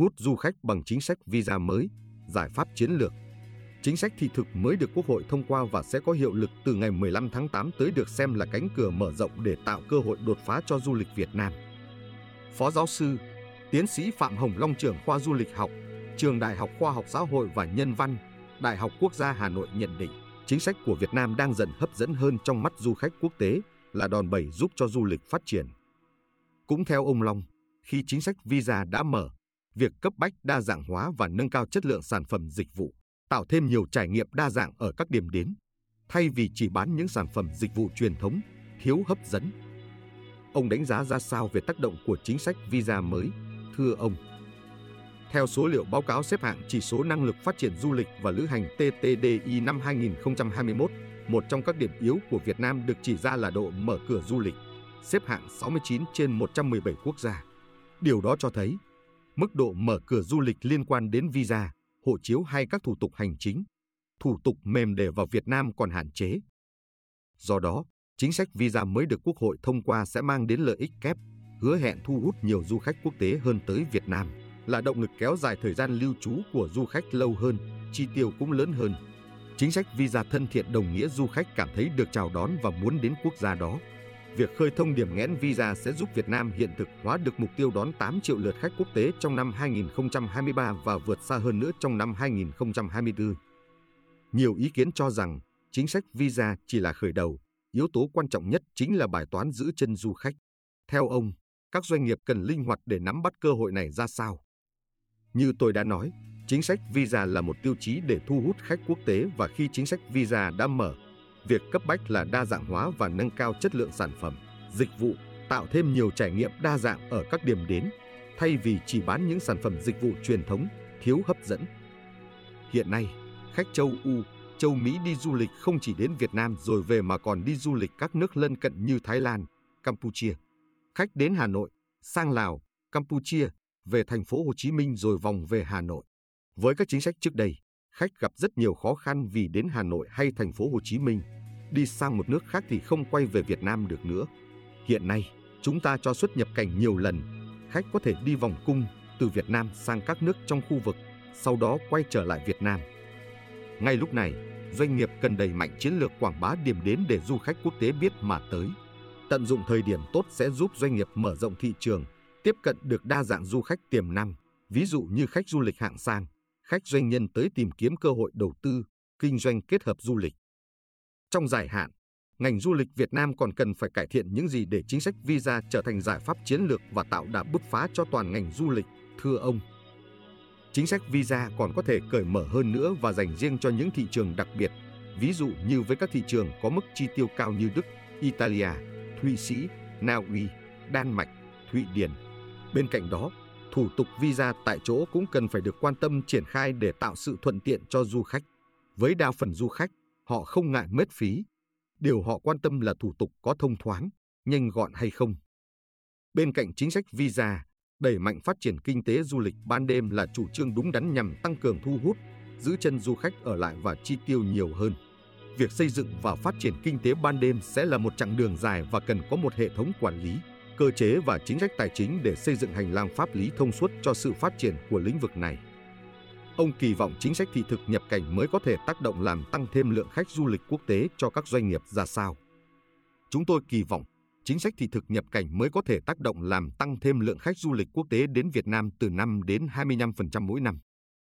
hút du khách bằng chính sách visa mới, giải pháp chiến lược. Chính sách thị thực mới được Quốc hội thông qua và sẽ có hiệu lực từ ngày 15 tháng 8 tới được xem là cánh cửa mở rộng để tạo cơ hội đột phá cho du lịch Việt Nam. Phó giáo sư, tiến sĩ Phạm Hồng Long trưởng khoa du lịch học, Trường Đại học Khoa học Xã hội và Nhân văn, Đại học Quốc gia Hà Nội nhận định, chính sách của Việt Nam đang dần hấp dẫn hơn trong mắt du khách quốc tế, là đòn bẩy giúp cho du lịch phát triển. Cũng theo ông Long, khi chính sách visa đã mở, việc cấp bách đa dạng hóa và nâng cao chất lượng sản phẩm dịch vụ, tạo thêm nhiều trải nghiệm đa dạng ở các điểm đến, thay vì chỉ bán những sản phẩm dịch vụ truyền thống, thiếu hấp dẫn. Ông đánh giá ra sao về tác động của chính sách visa mới, thưa ông? Theo số liệu báo cáo xếp hạng chỉ số năng lực phát triển du lịch và lữ hành TTDI năm 2021, một trong các điểm yếu của Việt Nam được chỉ ra là độ mở cửa du lịch, xếp hạng 69 trên 117 quốc gia. Điều đó cho thấy, mức độ mở cửa du lịch liên quan đến visa, hộ chiếu hay các thủ tục hành chính, thủ tục mềm để vào Việt Nam còn hạn chế. Do đó, chính sách visa mới được Quốc hội thông qua sẽ mang đến lợi ích kép, hứa hẹn thu hút nhiều du khách quốc tế hơn tới Việt Nam, là động lực kéo dài thời gian lưu trú của du khách lâu hơn, chi tiêu cũng lớn hơn. Chính sách visa thân thiện đồng nghĩa du khách cảm thấy được chào đón và muốn đến quốc gia đó. Việc khơi thông điểm nghẽn visa sẽ giúp Việt Nam hiện thực hóa được mục tiêu đón 8 triệu lượt khách quốc tế trong năm 2023 và vượt xa hơn nữa trong năm 2024. Nhiều ý kiến cho rằng chính sách visa chỉ là khởi đầu, yếu tố quan trọng nhất chính là bài toán giữ chân du khách. Theo ông, các doanh nghiệp cần linh hoạt để nắm bắt cơ hội này ra sao? Như tôi đã nói, chính sách visa là một tiêu chí để thu hút khách quốc tế và khi chính sách visa đã mở, việc cấp bách là đa dạng hóa và nâng cao chất lượng sản phẩm, dịch vụ, tạo thêm nhiều trải nghiệm đa dạng ở các điểm đến, thay vì chỉ bán những sản phẩm dịch vụ truyền thống, thiếu hấp dẫn. Hiện nay, khách châu U, châu Mỹ đi du lịch không chỉ đến Việt Nam rồi về mà còn đi du lịch các nước lân cận như Thái Lan, Campuchia. Khách đến Hà Nội, sang Lào, Campuchia, về thành phố Hồ Chí Minh rồi vòng về Hà Nội. Với các chính sách trước đây, khách gặp rất nhiều khó khăn vì đến Hà Nội hay thành phố Hồ Chí Minh, đi sang một nước khác thì không quay về Việt Nam được nữa. Hiện nay, chúng ta cho xuất nhập cảnh nhiều lần, khách có thể đi vòng cung từ Việt Nam sang các nước trong khu vực, sau đó quay trở lại Việt Nam. Ngay lúc này, doanh nghiệp cần đẩy mạnh chiến lược quảng bá điểm đến để du khách quốc tế biết mà tới. Tận dụng thời điểm tốt sẽ giúp doanh nghiệp mở rộng thị trường, tiếp cận được đa dạng du khách tiềm năng, ví dụ như khách du lịch hạng sang, khách doanh nhân tới tìm kiếm cơ hội đầu tư, kinh doanh kết hợp du lịch. Trong dài hạn, ngành du lịch Việt Nam còn cần phải cải thiện những gì để chính sách visa trở thành giải pháp chiến lược và tạo đà bứt phá cho toàn ngành du lịch, thưa ông. Chính sách visa còn có thể cởi mở hơn nữa và dành riêng cho những thị trường đặc biệt, ví dụ như với các thị trường có mức chi tiêu cao như Đức, Italia, Thụy Sĩ, Na Uy, Đan Mạch, Thụy Điển. Bên cạnh đó, thủ tục visa tại chỗ cũng cần phải được quan tâm triển khai để tạo sự thuận tiện cho du khách. Với đa phần du khách, họ không ngại mất phí. Điều họ quan tâm là thủ tục có thông thoáng, nhanh gọn hay không. Bên cạnh chính sách visa, đẩy mạnh phát triển kinh tế du lịch ban đêm là chủ trương đúng đắn nhằm tăng cường thu hút, giữ chân du khách ở lại và chi tiêu nhiều hơn. Việc xây dựng và phát triển kinh tế ban đêm sẽ là một chặng đường dài và cần có một hệ thống quản lý, cơ chế và chính sách tài chính để xây dựng hành lang pháp lý thông suốt cho sự phát triển của lĩnh vực này. Ông kỳ vọng chính sách thị thực nhập cảnh mới có thể tác động làm tăng thêm lượng khách du lịch quốc tế cho các doanh nghiệp ra sao. Chúng tôi kỳ vọng chính sách thị thực nhập cảnh mới có thể tác động làm tăng thêm lượng khách du lịch quốc tế đến Việt Nam từ 5 đến 25% mỗi năm.